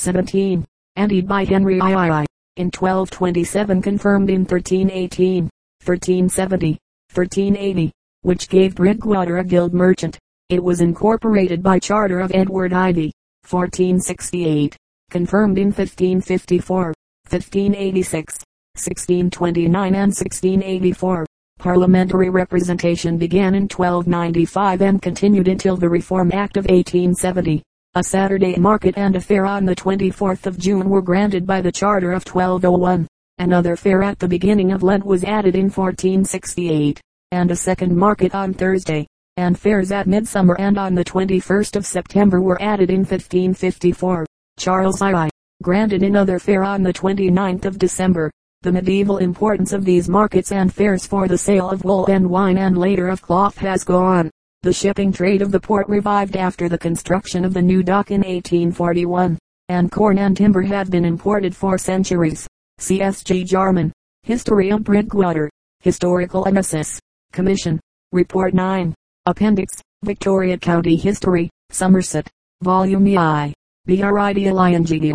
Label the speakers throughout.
Speaker 1: 17. Anted by Henry II. In 1227 confirmed in 1318, 1370, 1380, which gave Bridgewater a guild merchant. It was incorporated by charter of Edward Ivy, 1468, confirmed in 1554, 1586, 1629 and 1684. Parliamentary representation began in 1295 and continued until the Reform Act of 1870. A Saturday market and a fair on the 24th of June were granted by the charter of 1201. Another fair at the beginning of Lent was added in 1468, and a second market on Thursday, and fairs at midsummer and on the 21st of September were added in 1554. Charles II, granted another fair on the 29th of December. The medieval importance of these markets and fairs for the sale of wool and wine and later of cloth has gone. The shipping trade of the port revived after the construction of the new dock in 1841, and corn and timber had been imported for centuries. C.S.G. Jarman, History of Bridgewater, Historical Analysis, Commission, Report 9, Appendix, Victoria County History, Somerset, Volume I, B.R.I.D.L.I.N.G.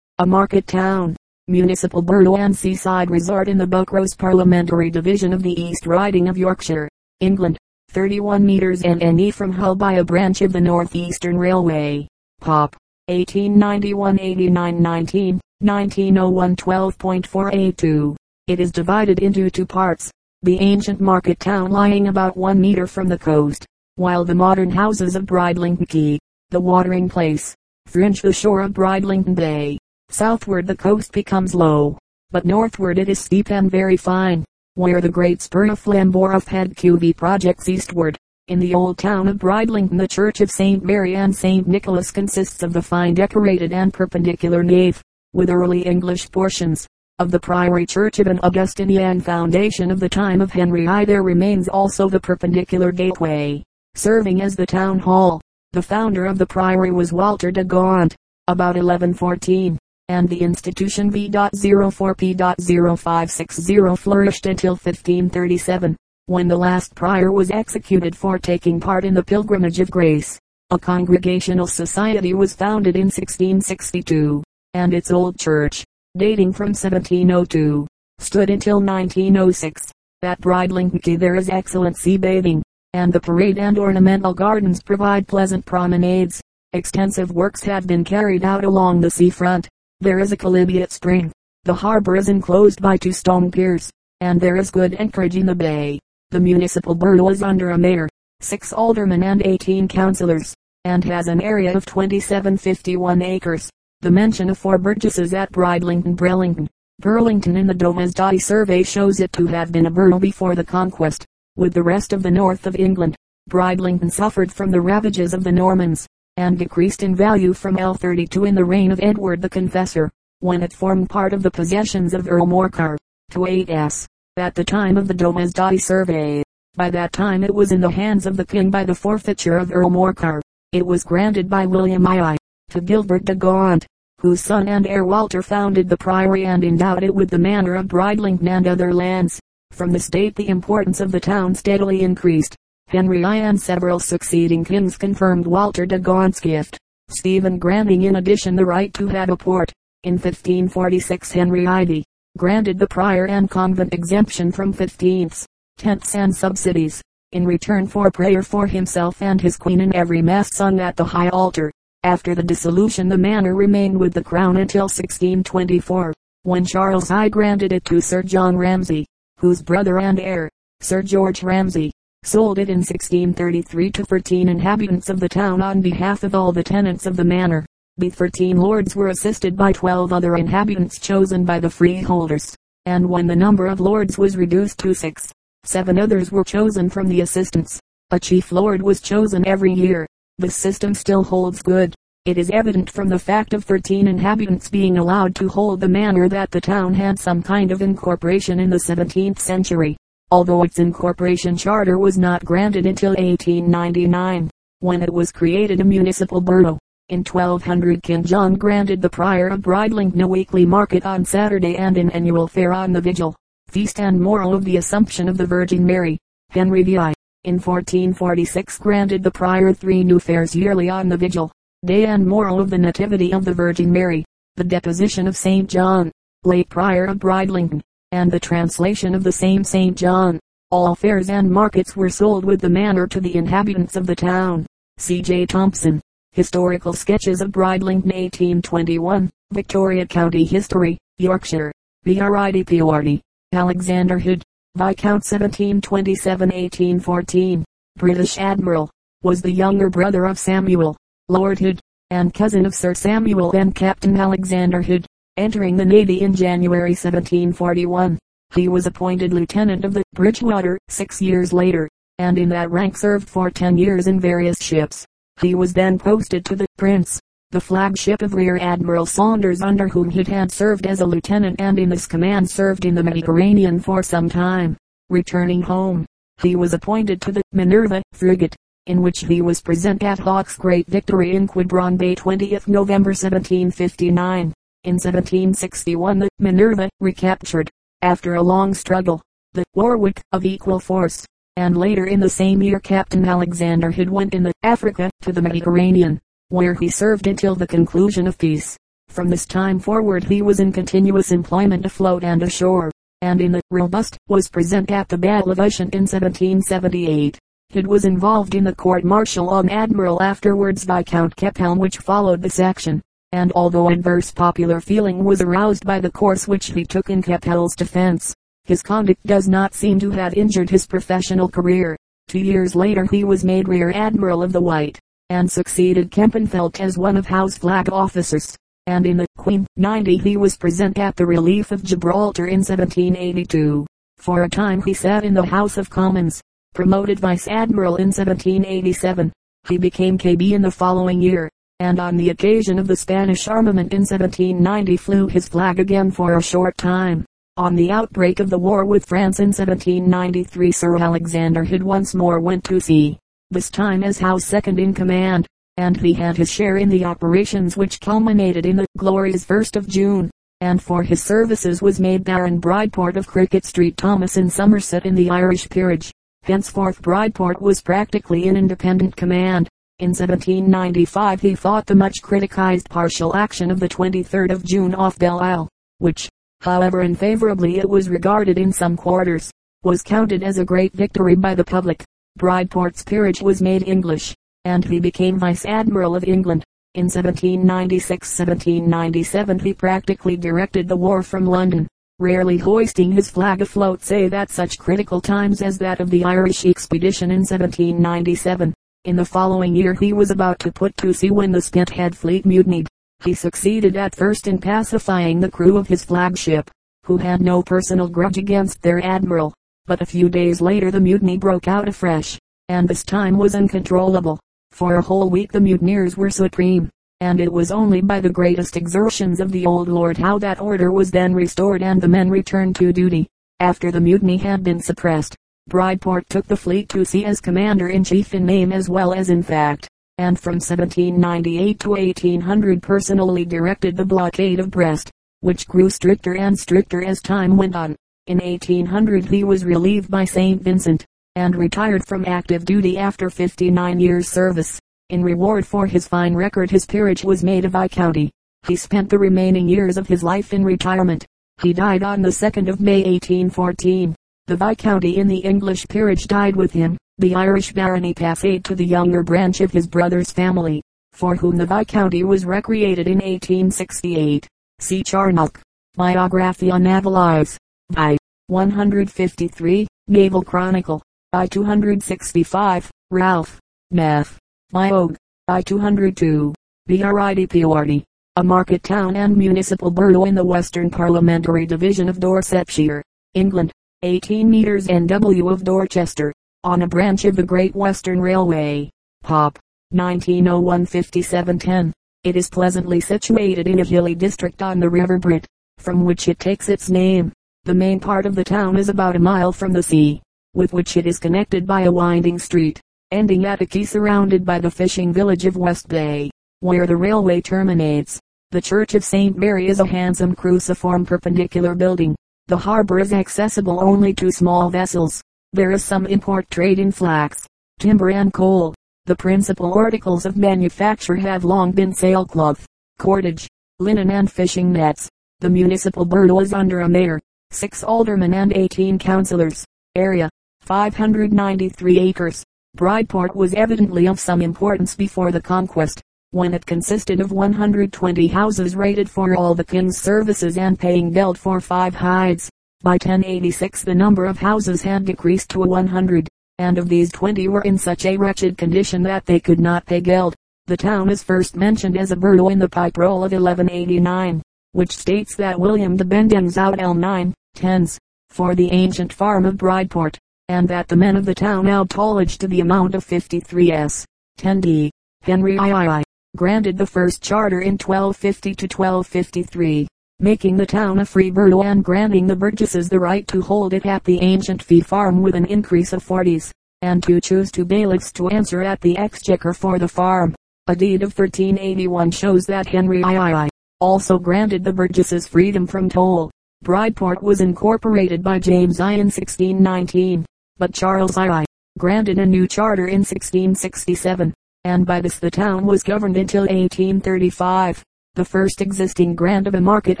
Speaker 1: a market town, municipal borough and seaside resort in the Buckrose Parliamentary Division of the East Riding of Yorkshire, England. 31 meters NNE from Hull by a branch of the Northeastern Railway. Pop. 1891-89-19, 1901 12.482. It is divided into two parts. The ancient market town lying about one meter from the coast, while the modern houses of Bridlington Quay, the watering place, fringe the shore of Bridlington Bay. Southward the coast becomes low, but northward it is steep and very fine where the great spur of Flamborough Head QV projects eastward. In the old town of Bridlington the church of St. Mary and St. Nicholas consists of the fine decorated and perpendicular nave, with early English portions, of the priory church of an Augustinian foundation of the time of Henry I. There remains also the perpendicular gateway, serving as the town hall. The founder of the priory was Walter de Gaunt, about 1114 and the institution V.04P.0560 flourished until 1537, when the last prior was executed for taking part in the Pilgrimage of Grace. A congregational society was founded in 1662, and its old church, dating from 1702, stood until 1906. At Bridlington there is excellent sea bathing, and the parade and ornamental gardens provide pleasant promenades. Extensive works have been carried out along the seafront there is a chalybeate spring. The harbor is enclosed by two stone piers, and there is good anchorage in the bay. The municipal borough is under a mayor, six aldermen and 18 councillors, and has an area of 2751 acres. The mention of four burgesses at Bridlington Burlington. Burlington in the Domesday survey shows it to have been a borough before the conquest. With the rest of the north of England, Bridlington suffered from the ravages of the Normans, and decreased in value from L32 in the reign of Edward the Confessor, when it formed part of the possessions of Earl Morcar, to 8s. At the time of the Domesday survey, by that time it was in the hands of the king by the forfeiture of Earl Morcar. It was granted by William II, to Gilbert de Gaunt, whose son and heir Walter founded the priory and endowed it with the manor of Bridlington and other lands. From this date the importance of the town steadily increased. Henry I and several succeeding kings confirmed Walter de Gaunt's gift, Stephen granting in addition the right to have a port. In 1546 Henry IV granted the prior and convent exemption from fifteenths, tenths and subsidies, in return for prayer for himself and his queen in every mass sung at the high altar. After the dissolution the manor remained with the crown until 1624, when Charles I granted it to Sir John Ramsay, whose brother and heir, Sir George Ramsay, sold it in 1633 to 13 inhabitants of the town on behalf of all the tenants of the manor. The 13 lords were assisted by 12 other inhabitants chosen by the freeholders, and when the number of lords was reduced to six, seven others were chosen from the assistants. A chief lord was chosen every year. The system still holds good. It is evident from the fact of 13 inhabitants being allowed to hold the manor that the town had some kind of incorporation in the 17th century although its incorporation charter was not granted until 1899, when it was created a municipal borough. In 1200 King John granted the prior of Bridlington a weekly market on Saturday and an annual fair on the vigil, feast and morrow of the Assumption of the Virgin Mary. Henry VI, in 1446 granted the prior three new fairs yearly on the vigil, day and morrow of the Nativity of the Virgin Mary. the deposition of St. John, late prior of Bridlington, and the translation of the same St. John. All fairs and markets were sold with the manor to the inhabitants of the town. C. J. Thompson. Historical Sketches of Bridlington 1821. Victoria County History. Yorkshire. B.R.I.D.P.O.R.D. Alexander Hood. Viscount 1727-1814. British Admiral. Was the younger brother of Samuel. Lord Hood. And cousin of Sir Samuel and Captain Alexander Hood. Entering the Navy in January 1741. He was appointed lieutenant of the Bridgewater six years later, and in that rank served for ten years in various ships. He was then posted to the Prince, the flagship of Rear Admiral Saunders under whom he had served as a lieutenant and in this command served in the Mediterranean for some time. Returning home, he was appointed to the Minerva frigate, in which he was present at Hawke's great victory in Quiberon Bay 20th November 1759. In 1761 the Minerva recaptured, after a long struggle, the Warwick of equal force, and later in the same year Captain Alexander Hood went in the Africa to the Mediterranean where he served until the conclusion of peace. From this time forward he was in continuous employment afloat and ashore, and in the Robust was present at the Battle of Ushant in 1778. It was involved in the court-martial on Admiral afterwards Viscount Keppel which followed this action, and although adverse popular feeling was aroused by the course which he took in Keppel's defense, his conduct does not seem to have injured his professional career. Two years later he was made Rear Admiral of the White and succeeded Kempenfelt as one of Howe's flag officers, and in the Queen 90 he was present at the relief of Gibraltar in 1782. For a time he sat in the House of Commons, promoted Vice Admiral in 1787. He became KB in the following year, and on the occasion of the Spanish armament in 1790 flew his flag again for a short time. On the outbreak of the war with France in 1793 Sir Alexander Hood once more went to sea this time as Howe's second in command, and he had his share in the operations which culminated in the glorious 1st of June, and for his services was made Baron Bridport of Cricket Street Thomas in Somerset in the Irish peerage. Henceforth Bridport was practically an independent command. In 1795 he fought the much criticized partial action of the 23rd of June off Belle Isle, which, however unfavorably it was regarded in some quarters, was counted as a great victory by the public. Bridport's peerage was made English, and he became Vice Admiral of England. In 1796-1797 he practically directed the war from London, rarely hoisting his flag afloat save at such critical times as that of the Irish expedition in 1797. In the following year he was about to put to sea when the Spithead fleet mutinied. He succeeded at first in pacifying the crew of his flagship, who had no personal grudge against their admiral. But a few days later the mutiny broke out afresh, and this time was uncontrollable. For a whole week the mutineers were supreme, and it was only by the greatest exertions of the old Lord Howe that order was then restored and the men returned to duty. After the mutiny had been suppressed, Bridport took the fleet to sea as commander-in-chief in name as well as in fact, and from 1798 to 1800 personally directed the blockade of Brest, which grew stricter and stricter as time went on. In 1800 he was relieved by St. Vincent, and retired from active duty after 59 years service. In reward for his fine record his peerage was made a viscounty. He spent the remaining years of his life in retirement. He died on the 2nd of May 1814. The viscounty in the English peerage died with him. The Irish barony passed to the younger branch of his brother's family, for whom the viscounty was recreated in 1868. See Charnock. Biography Biographia Navalis. By 153, Naval Chronicle. I 265, Ralph. Math. Myog. I 202. BRIDPORD. A market town and municipal borough in the Western Parliamentary Division of Dorsetshire, England. 18 meters NW of Dorchester, on a branch of the Great Western Railway. Pop. 1901-5710. It is pleasantly situated in a hilly district on the River Brit, from which it takes its name. The main part of the town is about a mile from the sea, with which it is connected by a winding street, ending at a quay surrounded by the fishing village of West Bay, where the railway terminates. The Church of St. Mary is a handsome cruciform perpendicular building. The harbor is accessible only to small vessels. There is some import trade in flax, timber and coal. The principal articles of manufacture have long been sailcloth, cordage, linen and fishing nets. The municipal borough was under a mayor, six aldermen and 18 councillors. Area, 593 acres. Bridport was evidently of some importance before the conquest, when it consisted of 120 houses rated for all the king's services and paying geld for five hides. By 1086 the number of houses had decreased to 100, and of these 20 were in such a wretched condition that they could not pay geld. The town is first mentioned as a borough in the Pipe Roll of 1189, which states that William the Bendings out L 9, tens, for the ancient farm of Bridport and that the men of the town out tollage to the amount of 53s. 10d. Henry II granted the first charter in 1250 to 1253, making the town a free borough and granting the burgesses the right to hold it at the ancient fee farm with an increase of 40s, and to choose two bailiffs to answer at the exchequer for the farm. A deed of 1381 shows that Henry II also granted the burgesses freedom from toll. Bridport was incorporated by James I in 1619 but Charles II granted a new charter in 1667, and by this the town was governed until 1835. The first existing grant of a market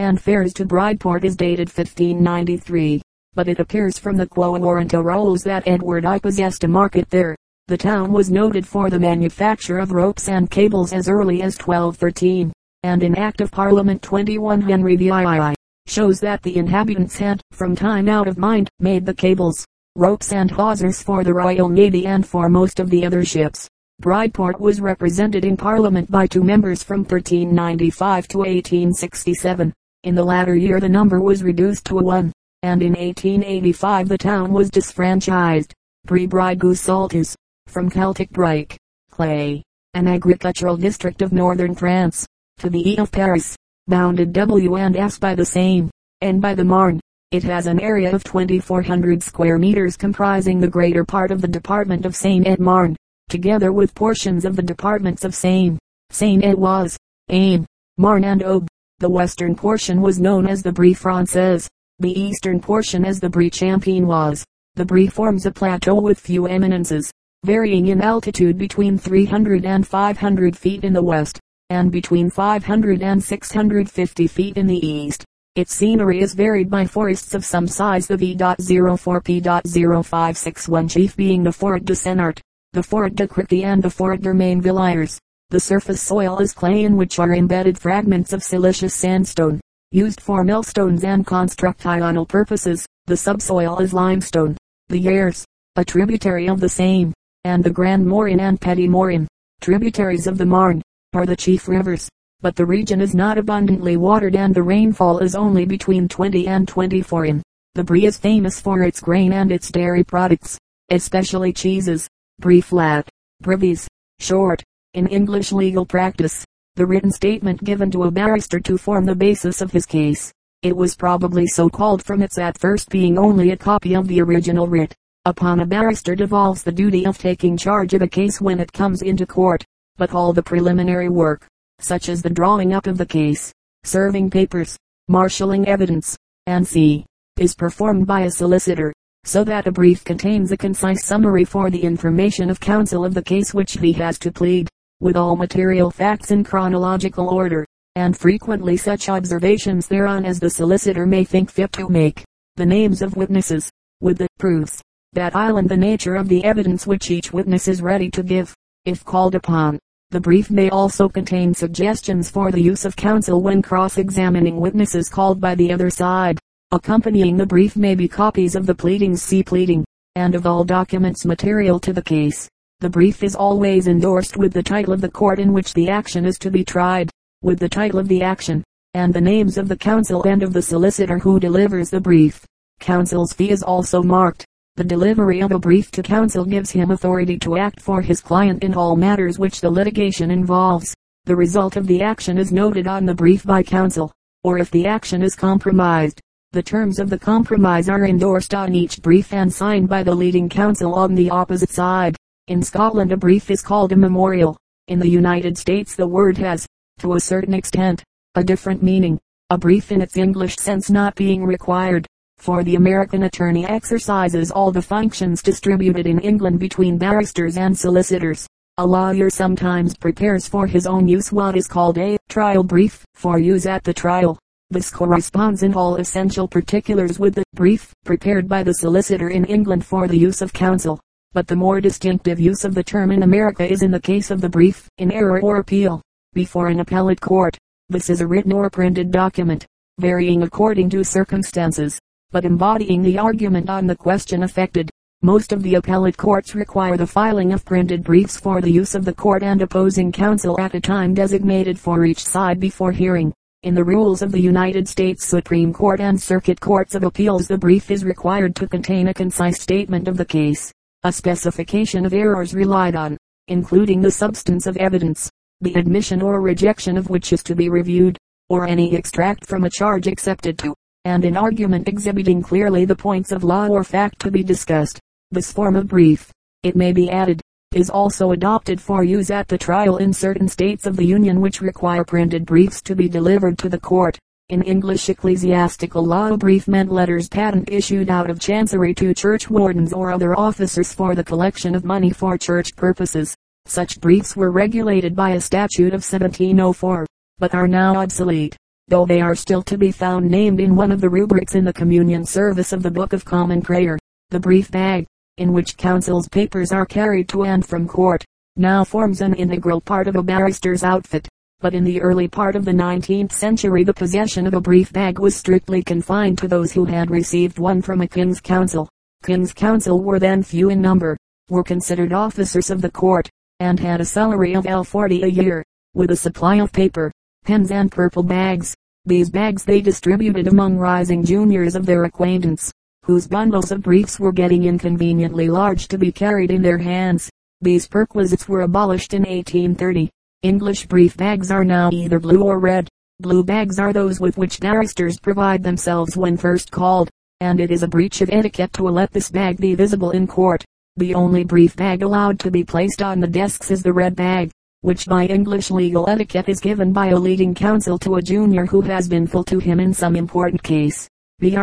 Speaker 1: and fairs to Bridport is dated 1593, but it appears from the Quo Warranto rolls that Edward I possessed a market there. The town was noted for the manufacture of ropes and cables as early as 1213, and in Act of Parliament 21 Henry VII shows that the inhabitants had, from time out of mind, made the cables ropes and hawsers for the Royal Navy and for most of the other ships. Bridport was represented in Parliament by two members from 1395 to 1867. In the latter year the number was reduced to one, and in 1885 the town was disfranchised. Pre-Bride from Celtic Brick, clay, an agricultural district of northern France, to the E of Paris, bounded W and S by the Seine, and by the Marne. It has an area of 2400 square meters comprising the greater part of the department of Seine-et-Marne, together with portions of the departments of Seine, Seine-et-Oise, Aisne, Marne and Aube. The western portion was known as the Brie Française, the eastern portion as the Brie Champenoise. The Brie forms a plateau with few eminences, varying in altitude between 300 and 500 feet in the west, and between 500 and 650 feet in the east. Its scenery is varied by forests of some size the V.04P.0561 chief being the Fort de Senart, the Fort de Criqui and the Fort de Mainvilliers. The surface soil is clay in which are embedded fragments of silicious sandstone, used for millstones and constructional purposes. The subsoil is limestone. The Yers, a tributary of the Seine, and the Grand Morin and Petit Morin, tributaries of the Marne, are the chief rivers but the region is not abundantly watered and the rainfall is only between 20 and 24 in. The Brie is famous for its grain and its dairy products, especially cheeses. Brie flat, Brevies, short. In English legal practice, the written statement given to a barrister to form the basis of his case. It was probably so called from its at first being only a copy of the original writ. Upon a barrister devolves the duty of taking charge of a case when it comes into court, but all the preliminary work, such as the drawing up of the case, serving papers, marshalling evidence, and c. is performed by a solicitor, so that a brief contains a concise summary for the information of counsel of the case which he has to plead, with all material facts in chronological order, and frequently such observations thereon as the solicitor may think fit to make, the names of witnesses, with the proofs, that island the nature of the evidence which each witness is ready to give, if called upon. The brief may also contain suggestions for the use of counsel when cross-examining witnesses called by the other side. Accompanying the brief may be copies of the pleadings see pleading, and of all documents material to the case. The brief is always endorsed with the title of the court in which the action is to be tried, with the title of the action, and the names of the counsel and of the solicitor who delivers the brief. Counsel's fee is also marked. The delivery of a brief to counsel gives him authority to act for his client in all matters which the litigation involves. The result of the action is noted on the brief by counsel, or if the action is compromised, the terms of the compromise are endorsed on each brief and signed by the leading counsel on the opposite side. In Scotland a brief is called a memorial. In the United States the word has, to a certain extent, a different meaning. A brief in its English sense not being required for the American attorney exercises all the functions distributed in England between barristers and solicitors. A lawyer sometimes prepares for his own use what is called a trial brief for use at the trial. This corresponds in all essential particulars with the brief prepared by the solicitor in England for the use of counsel. But the more distinctive use of the term in America is in the case of the brief, in error or appeal, before an appellate court. This is a written or printed document, varying according to circumstances, but embodying the argument on the question affected. Most of the appellate courts require the filing of printed briefs for the use of the court and opposing counsel at a time designated for each side before hearing. In the rules of the United States Supreme Court and Circuit Courts of Appeals the brief is required to contain a concise statement of the case, a specification of errors relied on, including the substance of evidence, the admission or rejection of which is to be reviewed, or any extract from a charge accepted to, and an argument exhibiting clearly the points of law or fact to be discussed. This form of brief, it may be added, is also adopted for use at the trial in certain states of the Union which require printed briefs to be delivered to the court. In English ecclesiastical law a brief meant letters patent issued out of chancery to church wardens or other officers for the collection of money for church purposes. Such briefs were regulated by a statute of 1704, but are now obsolete, though they are still to be found named in one of the rubrics in the communion service of the Book of Common Prayer. The brief bag, in which counsel's papers are carried to and from court, now forms an integral part of a barrister's outfit. But in the early part of the 19th century the possession of a brief bag was strictly confined to those who had received one from a king's counsel. King's counsel were then few in number, were considered officers of the court, and had a salary of L40 a year, with a supply of paper, pens and purple bags. These bags they distributed among rising juniors of their acquaintance whose bundles of briefs were getting inconveniently large to be carried in their hands. These perquisites were abolished in 1830. English brief bags are now either blue or red. Blue bags are those with which barristers provide themselves when first called, and it is a breach of etiquette to let this bag be visible in court. The only brief bag allowed to be placed on the desks is the red bag, which by English legal etiquette is given by a leading counsel to a junior who has been full to him in some important case. Brieg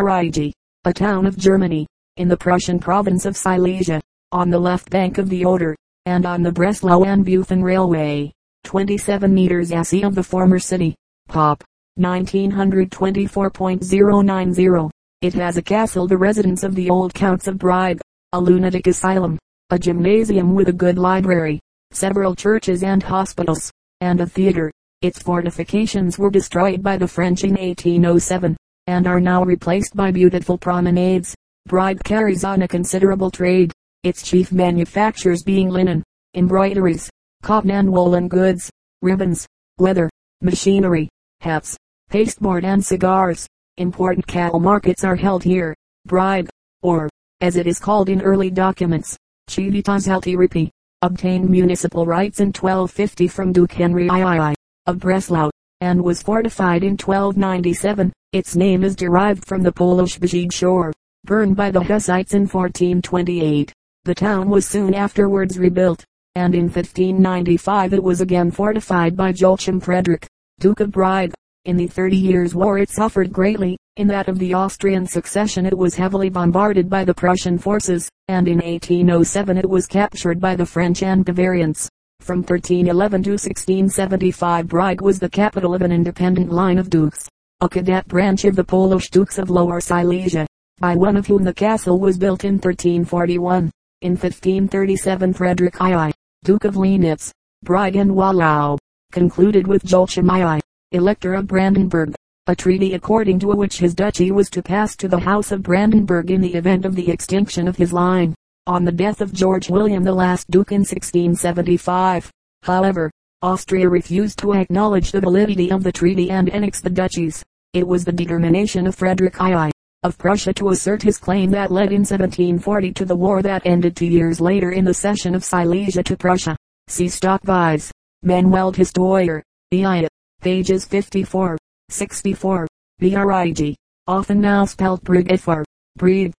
Speaker 1: a town of Germany, in the Prussian province of Silesia, on the left bank of the Oder, and on the Breslau and Bufen Railway, 27 meters SE of the former city. Pop, 1924.090. It has a castle the residence of the old Counts of Bribe, a lunatic asylum, a gymnasium with a good library, several churches and hospitals, and a theater. Its fortifications were destroyed by the French in 1807 and are now replaced by beautiful promenades. Bribe carries on a considerable trade, its chief manufactures being linen, embroideries, cotton and woolen goods, ribbons, leather, machinery, hats, pasteboard and cigars. Important cattle markets are held here. Bribe, or, as it is called in early documents, Civitas Altiripi, obtained municipal rights in 1250 from Duke Henry III of Breslau, and was fortified in 1297. Its name is derived from the Polish Bzig shore, burned by the Hussites in 1428. The town was soon afterwards rebuilt, and in 1595 it was again fortified by Joachim Frederick, Duke of Bribe. In the Thirty Years' War it suffered greatly. In that of the Austrian succession it was heavily bombarded by the Prussian forces, and in 1807 it was captured by the French and Bavarians. From 1311 to 1675 Brieg was the capital of an independent line of dukes a cadet branch of the Polish Dukes of Lower Silesia, by one of whom the castle was built in 1341. In 1537 Frederick II, Duke of Liegnitz, Brieg and Wohlau, concluded with Joachim II, Elector of Brandenburg, a treaty according to which his duchy was to pass to the House of Brandenburg in the event of the extinction of his line. On the death of George William the last Duke in 1675, however, Austria refused to acknowledge the validity of the treaty and annexed the duchies. It was the determination of Frederick II of Prussia to assert his claim that led in 1740 to the war that ended two years later in the cession of Silesia to Prussia. See Stokvis, Manuel Historia, EI, pages 54, 64, Brig, often now spelled Brigifor, Brig,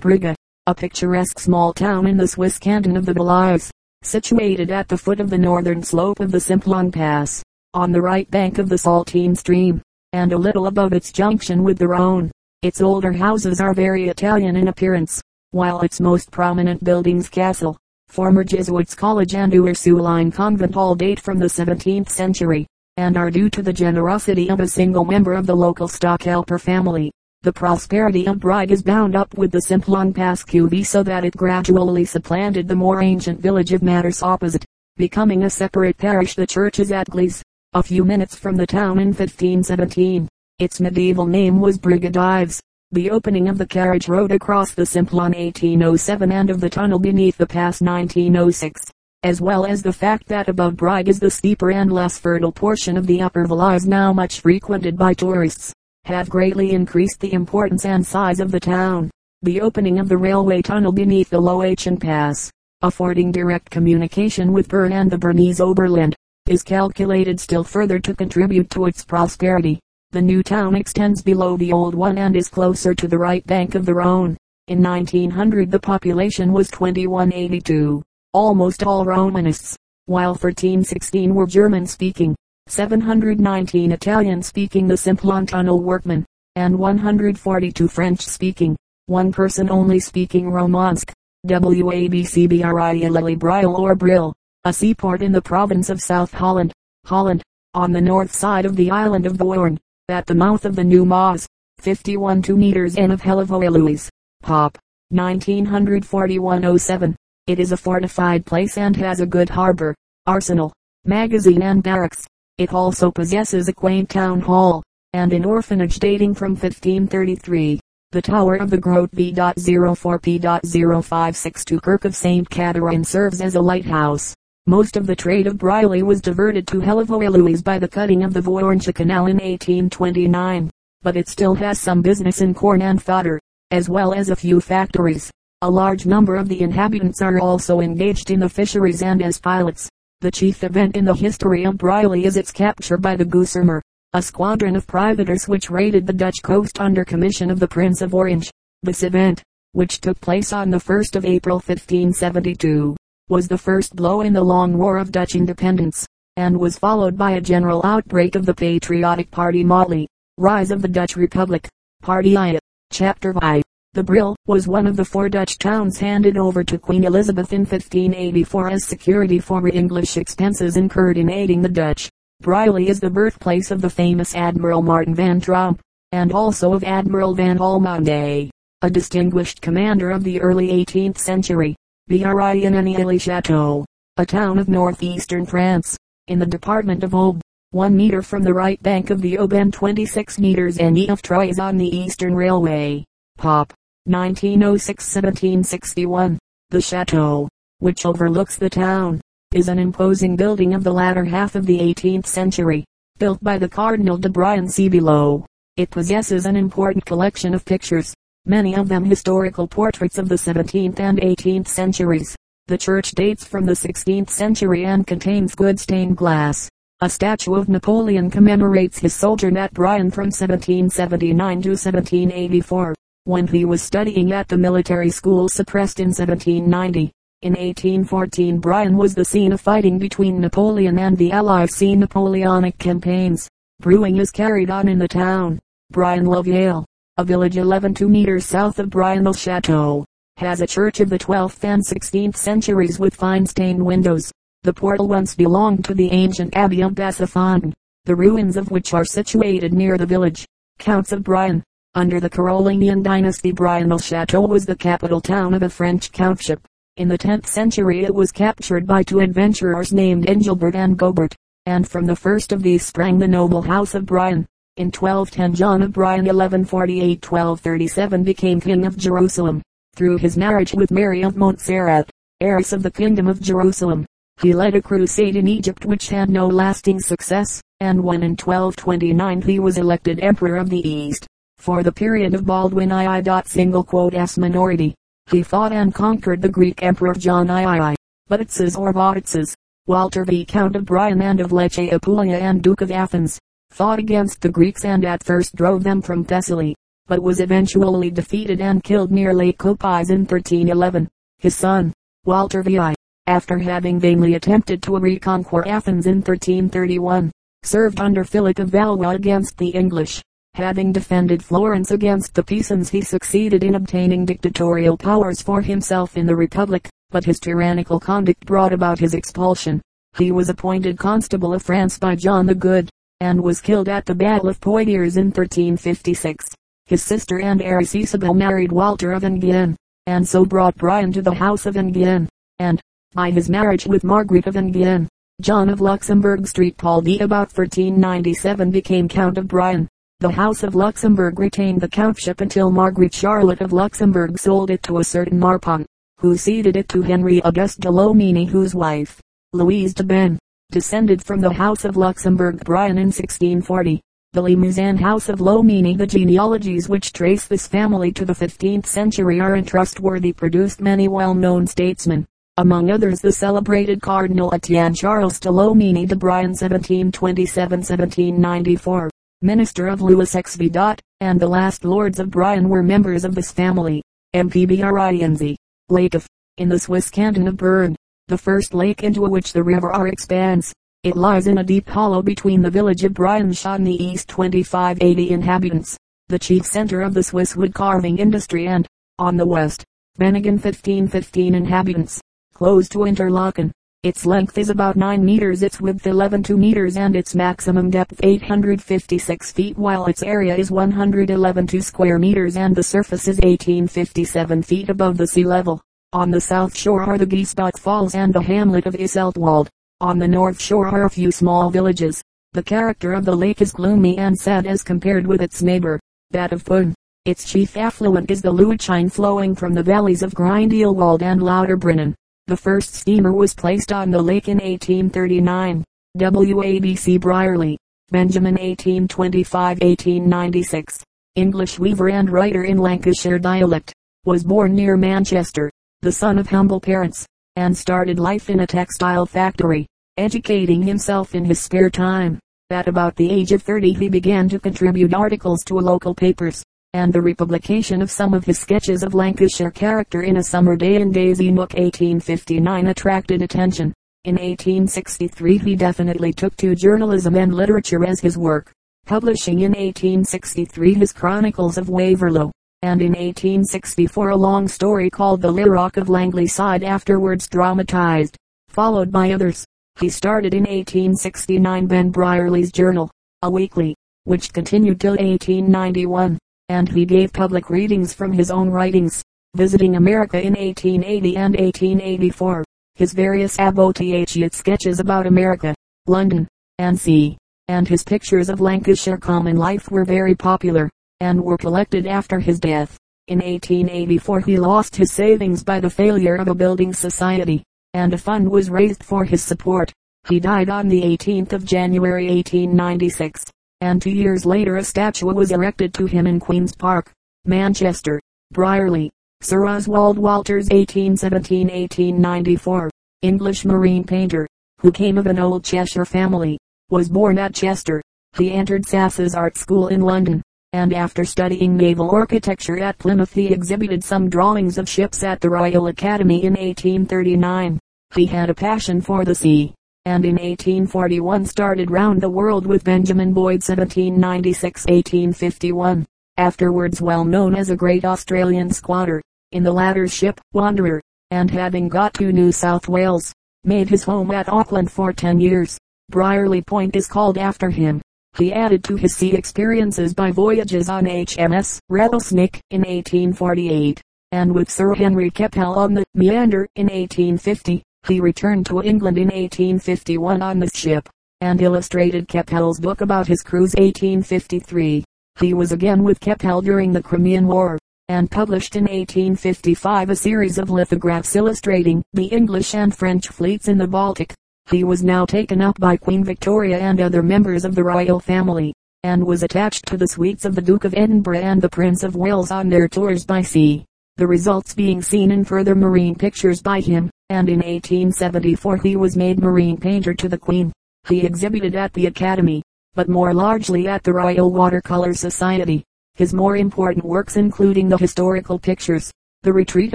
Speaker 1: Briga, a picturesque small town in the Swiss canton of the Valais situated at the foot of the northern slope of the Simplon Pass, on the right bank of the Saltine stream, and a little above its junction with the Rhone. Its older houses are very Italian in appearance, while its most prominent buildings castle, former Jesuits College and Ursuline Convent all date from the 17th century, and are due to the generosity of a single member of the local Stockalper family. The prosperity of Bride is bound up with the Simplon Pass Pascuvi so that it gradually supplanted the more ancient village of Matters opposite, becoming a separate parish. The church is at Glis, a few minutes from the town in 1517. Its medieval name was Brigadives. The opening of the carriage road across the Simplon 1807 and of the tunnel beneath the pass 1906, as well as the fact that above Bride is the steeper and less fertile portion of the upper Valais now much frequented by tourists, have greatly increased the importance and size of the town. The opening of the railway tunnel beneath the Loachen Pass, affording direct communication with Bern and the Bernese Oberland, is calculated still further to contribute to its prosperity. The new town extends below the old one and is closer to the right bank of the Rhone. In 1900 the population was 2182, almost all Romanists, while 1316 were German speaking, 719 Italian speaking the Simplon tunnel workmen, and 142 French speaking, one person only speaking Romansch. WABCBRILLE Brill or Brill, a seaport in the province of South Holland, Holland, on the north side of the island of Voorn at the mouth of the New Maas, 51 2 meters N of Hellevoetsluis, Pop, 1941-07. It is a fortified place and has a good harbor, arsenal, magazine and barracks. It also possesses a quaint town hall, and an orphanage dating from 1533. The tower of the Grote B.04P.0562 Kirk of St. Catherine serves as a lighthouse. Most of the trade of Briley was diverted to Hellevoetsluis by the cutting of the Voornse Canal in 1829, but it still has some business in corn and fodder, as well as a few factories. A large number of the inhabitants are also engaged in the fisheries and as pilots. The chief event in the history of Briley is its capture by the Goosemer, a squadron of privateers which raided the Dutch coast under commission of the Prince of Orange. This event, which took place on the 1st of April 1572, was the first blow in the long war of Dutch independence, and was followed by a general outbreak of the patriotic party Mali. Rise of the Dutch Republic. Party I. Chapter I. The Brill was one of the four Dutch towns handed over to Queen Elizabeth in 1584 as security for English expenses incurred in aiding the Dutch. Briley is the birthplace of the famous Admiral Martin van Tromp, and also of Admiral van Almonde, a distinguished commander of the early 18th century. Brionnais Chateau, a town of northeastern France, in the department of Aube, one meter from the right bank of the Aube and 26 meters NE of Troyes on the Eastern Railway. Pop, 1906-1761. The chateau, which overlooks the town, is an imposing building of the latter half of the 18th century, built by the Cardinal de Brion Below. It possesses an important collection of pictures, many of them historical portraits of the 17th and 18th centuries. The church dates from the 16th century and contains good stained glass. A statue of Napoleon commemorates his sojourn at Brian from 1779 to 1784, when he was studying at the military school suppressed in 1790. In 1814 Brion was the scene of fighting between Napoleon and the Allies. See Napoleonic campaigns. Brewing is carried on in the town. Brion la Vieille a village 11 2 meters south of Brion-le-Chateau, has a church of the 12th and 16th centuries with fine stained windows. The portal once belonged to the ancient Abbey of Bassafontaine, the ruins of which are situated near the village. Counts of Brion. Under the Carolingian dynasty Brion-le-Chateau was the capital town of a French countship. In the 10th century it was captured by two adventurers named Engelbert and Gobert, and from the first of these sprang the noble house of Brian. In 1210 John of Brian 1148-1237 became king of Jerusalem, through his marriage with Mary of Montferrat, heiress of the kingdom of Jerusalem. He led a crusade in Egypt which had no lasting success, and when in 1229 he was elected Emperor of the East, for the period of Baldwin II. Single quote S minority. He fought and conquered the Greek Emperor John II, Batitzes or Batitzes, Walter V. Count of Brian and of Lecce Apulia and Duke of Athens, fought against the Greeks and at first drove them from Thessaly, but was eventually defeated and killed near Lake Copais in 1311. His son, Walter Vi, after having vainly attempted to reconquer Athens in 1331, served under Philip of Valois against the English. Having defended Florence against the Pisans he succeeded in obtaining dictatorial powers for himself in the Republic, but his tyrannical conduct brought about his expulsion. He was appointed Constable of France by John the Good, and was killed at the Battle of Poitiers in 1356. His sister and heiress Isabel married Walter of Enghien, and so brought Brian to the house of Enghien, and, by his marriage with Margaret of Enghien, John of Luxembourg Street Paul D about 1397 became Count of Brian. The House of Luxembourg retained the countship until Margaret Charlotte of Luxembourg sold it to a certain Marpon, who ceded it to Henry Auguste de Lomenie whose wife, Louise de Ben, descended from the House of Luxembourg Brian in 1640. The Limousin House of Lomenie The genealogies which trace this family to the 15th century are untrustworthy produced many well-known statesmen, among others the celebrated Cardinal Etienne Charles de Lomenie de Brian 1727-1794 minister of Louis XVI, and the last lords of Brian were members of this family. MPBRINZ. Lake of, in the Swiss canton of Bern, the first lake into which the river Our expands. It lies in a deep hollow between the village of Brianschot and the east 2580 inhabitants, the chief center of the Swiss wood carving industry and, on the west, Benningen 1515 inhabitants, close to Interlaken, its length is about 9 meters, its width 11 2 meters and its maximum depth 856 feet while its area is 111 2 square meters and the surface is 1857 feet above the sea level. On the south shore are the Giesbach Falls and the hamlet of Iseltwald. On the north shore are a few small villages. The character of the lake is gloomy and sad as compared with its neighbor, that of Thun. Its chief affluent is the Lütschine flowing from the valleys of Grindelwald and Lauterbrunnen. The first steamer was placed on the lake in 1839. W.A.B.C. Brierley, Benjamin 1825-1896, English weaver and writer in Lancashire dialect, was born near Manchester, the son of humble parents, and started life in a textile factory, educating himself in his spare time. At about the age of 30 he began to contribute articles to local papers and the republication of some of his sketches of Lancashire character in a summer day in Daisy Nook 1859 attracted attention. In 1863 he definitely took to journalism and literature as his work, publishing in 1863 his Chronicles of Waverlow, and in 1864 a long story called The Laroque of Langley Side afterwards dramatized, followed by others. He started in 1869 Ben Brierley's Journal, a weekly, which continued till 1891 and he gave public readings from his own writings, visiting America in 1880 and 1884. His various Ab-o'th'-Yate sketches about America, London, and sea, and his pictures of Lancashire common life were very popular, and were collected after his death. In 1884 he lost his savings by the failure of a building society, and a fund was raised for his support. He died on the 18th of January 1896 and two years later a statue was erected to him in Queen's Park, Manchester. Brierly, Sir Oswald Walters 1817-1894, English marine painter, who came of an old Cheshire family, was born at Chester. He entered Sass's art school in London, and after studying naval architecture at Plymouth he exhibited some drawings of ships at the Royal Academy in 1839. He had a passion for the sea, and in 1841 started round the world with Benjamin Boyd 1796-1851, afterwards well known as a great Australian squatter, in the latter's ship, Wanderer, and having got to New South Wales, made his home at Auckland for ten years. Brierly Point is called after him. He added to his sea experiences by voyages on HMS Rattlesnake in 1848, and with Sir Henry Keppel on the Meander in 1850. He returned to England in 1851 on this ship, and illustrated Keppel's book about his cruise 1853. He was again with Keppel during the Crimean War, and published in 1855 a series of lithographs illustrating the English and French fleets in the Baltic. He was now taken up by Queen Victoria and other members of the royal family, and was attached to the suites of the Duke of Edinburgh and the Prince of Wales on their tours by sea, the results being seen in further marine pictures by him and in 1874 he was made marine painter to the Queen. He exhibited at the Academy, but more largely at the Royal Watercolor Society. His more important works including the historical pictures, The Retreat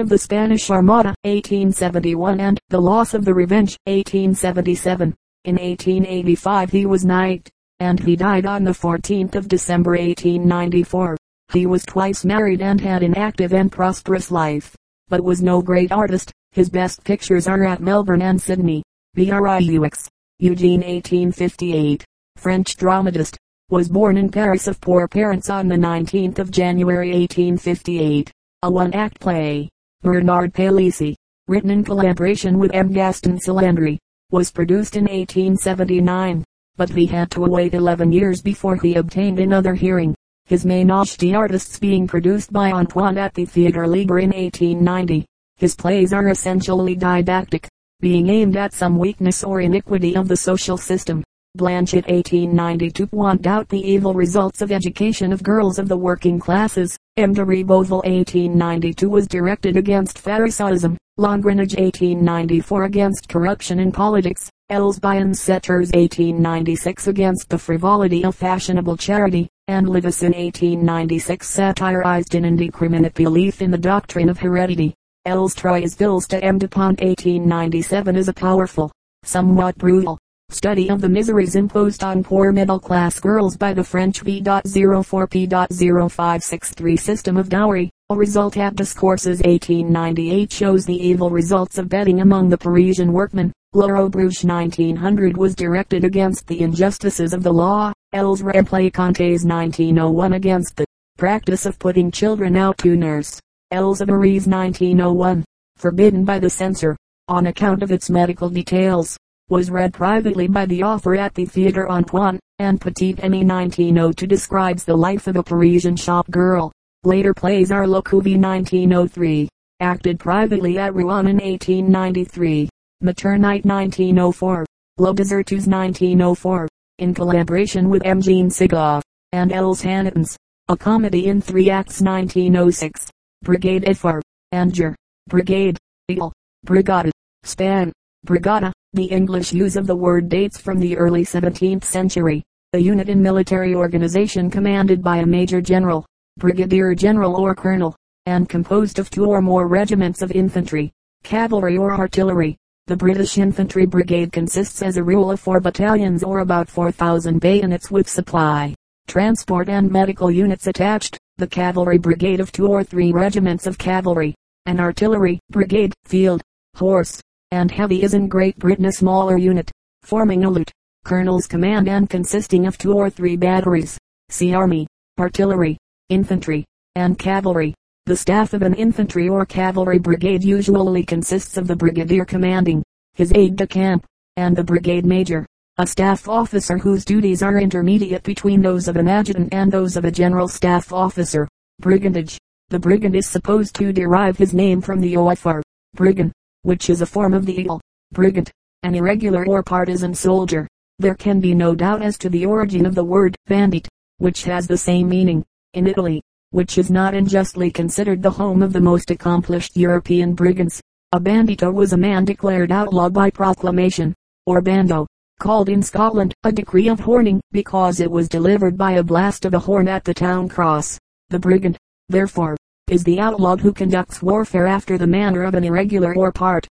Speaker 1: of the Spanish Armada, 1871 and The Loss of the Revenge, 1877. In 1885 he was knight, and he died on the 14th of December 1894. He was twice married and had an active and prosperous life, but was no great artist. His best pictures are at Melbourne and Sydney. Brieux, Eugene 1858. French dramatist. Was born in Paris of poor parents on the 19th of January 1858. A one-act play. Bernard Palissy. Written in collaboration with M. Gaston Salandre. Was produced in 1879. But he had to wait 11 years before he obtained another hearing his main Ménage artists being produced by Antoine at the Theatre Libre in 1890. His plays are essentially didactic, being aimed at some weakness or iniquity of the social system. Blanchette 1892 pointed out the evil results of education of girls of the working classes. M. de Réboval 1892 was directed against Pharisaism. L'Engrenage 1894 against corruption in politics. Elsby and Biensetters 1896 against the frivolity of fashionable charity and L'Évasion 1896 satirized an indiscriminate belief in the doctrine of heredity. Els Trois to M. Dupont 1897 is a powerful, somewhat brutal, study of the miseries imposed on poor middle-class girls by the French B.04P.0563 system of dowry. A result at Discourses 1898 shows the evil results of betting among the Parisian workmen. Laurent Bruche 1900 was directed against the injustices of the law. Els Contes 1901 against the practice of putting children out to nurse. Els Maries 1901, forbidden by the censor, on account of its medical details, was read privately by the author at the Theatre Antoine, and Petit Henny 1902 describes the life of a Parisian shop girl. Later plays are Le Couvée 1903, acted privately at Rouen in 1893. Maternite 1904, Le Deserteuse 1904, in collaboration with M. Jean Sigaux, and Els Hannetons, a comedy in three acts 1906, Brigade Ifar, Anger, Brigade, Il, Brigada, Span, Brigada. The English use of the word dates from the early 17th century. A unit in military organization commanded by a major general, brigadier general or colonel, and composed of two or more regiments of infantry, cavalry or artillery. The British Infantry Brigade consists as a rule of four battalions or about 4,000 bayonets with supply, transport and medical units attached, the Cavalry Brigade of two or three regiments of cavalry, an artillery brigade, field, horse, and heavy is in Great Britain a smaller unit, forming a loot, colonel's command and consisting of two or three batteries. See Army, Artillery, Infantry, and Cavalry. The staff of an infantry or cavalry brigade usually consists of the brigadier commanding, his aide-de-camp, and the brigade major, a staff officer whose duties are intermediate between those of an adjutant and those of a general staff officer. Brigandage. The brigand is supposed to derive his name from the Oifar, brigand, which is a form of the eel, brigand, an irregular or partisan soldier. There can be no doubt as to the origin of the word bandit, which has the same meaning, in Italy, which is not unjustly considered the home of the most accomplished European brigands. A bandito was a man declared outlaw by proclamation, or bando, called in Scotland a decree of horning, because it was delivered by a blast of a horn at the town cross. The brigand, therefore, is the outlaw who conducts warfare after the manner of an irregular or part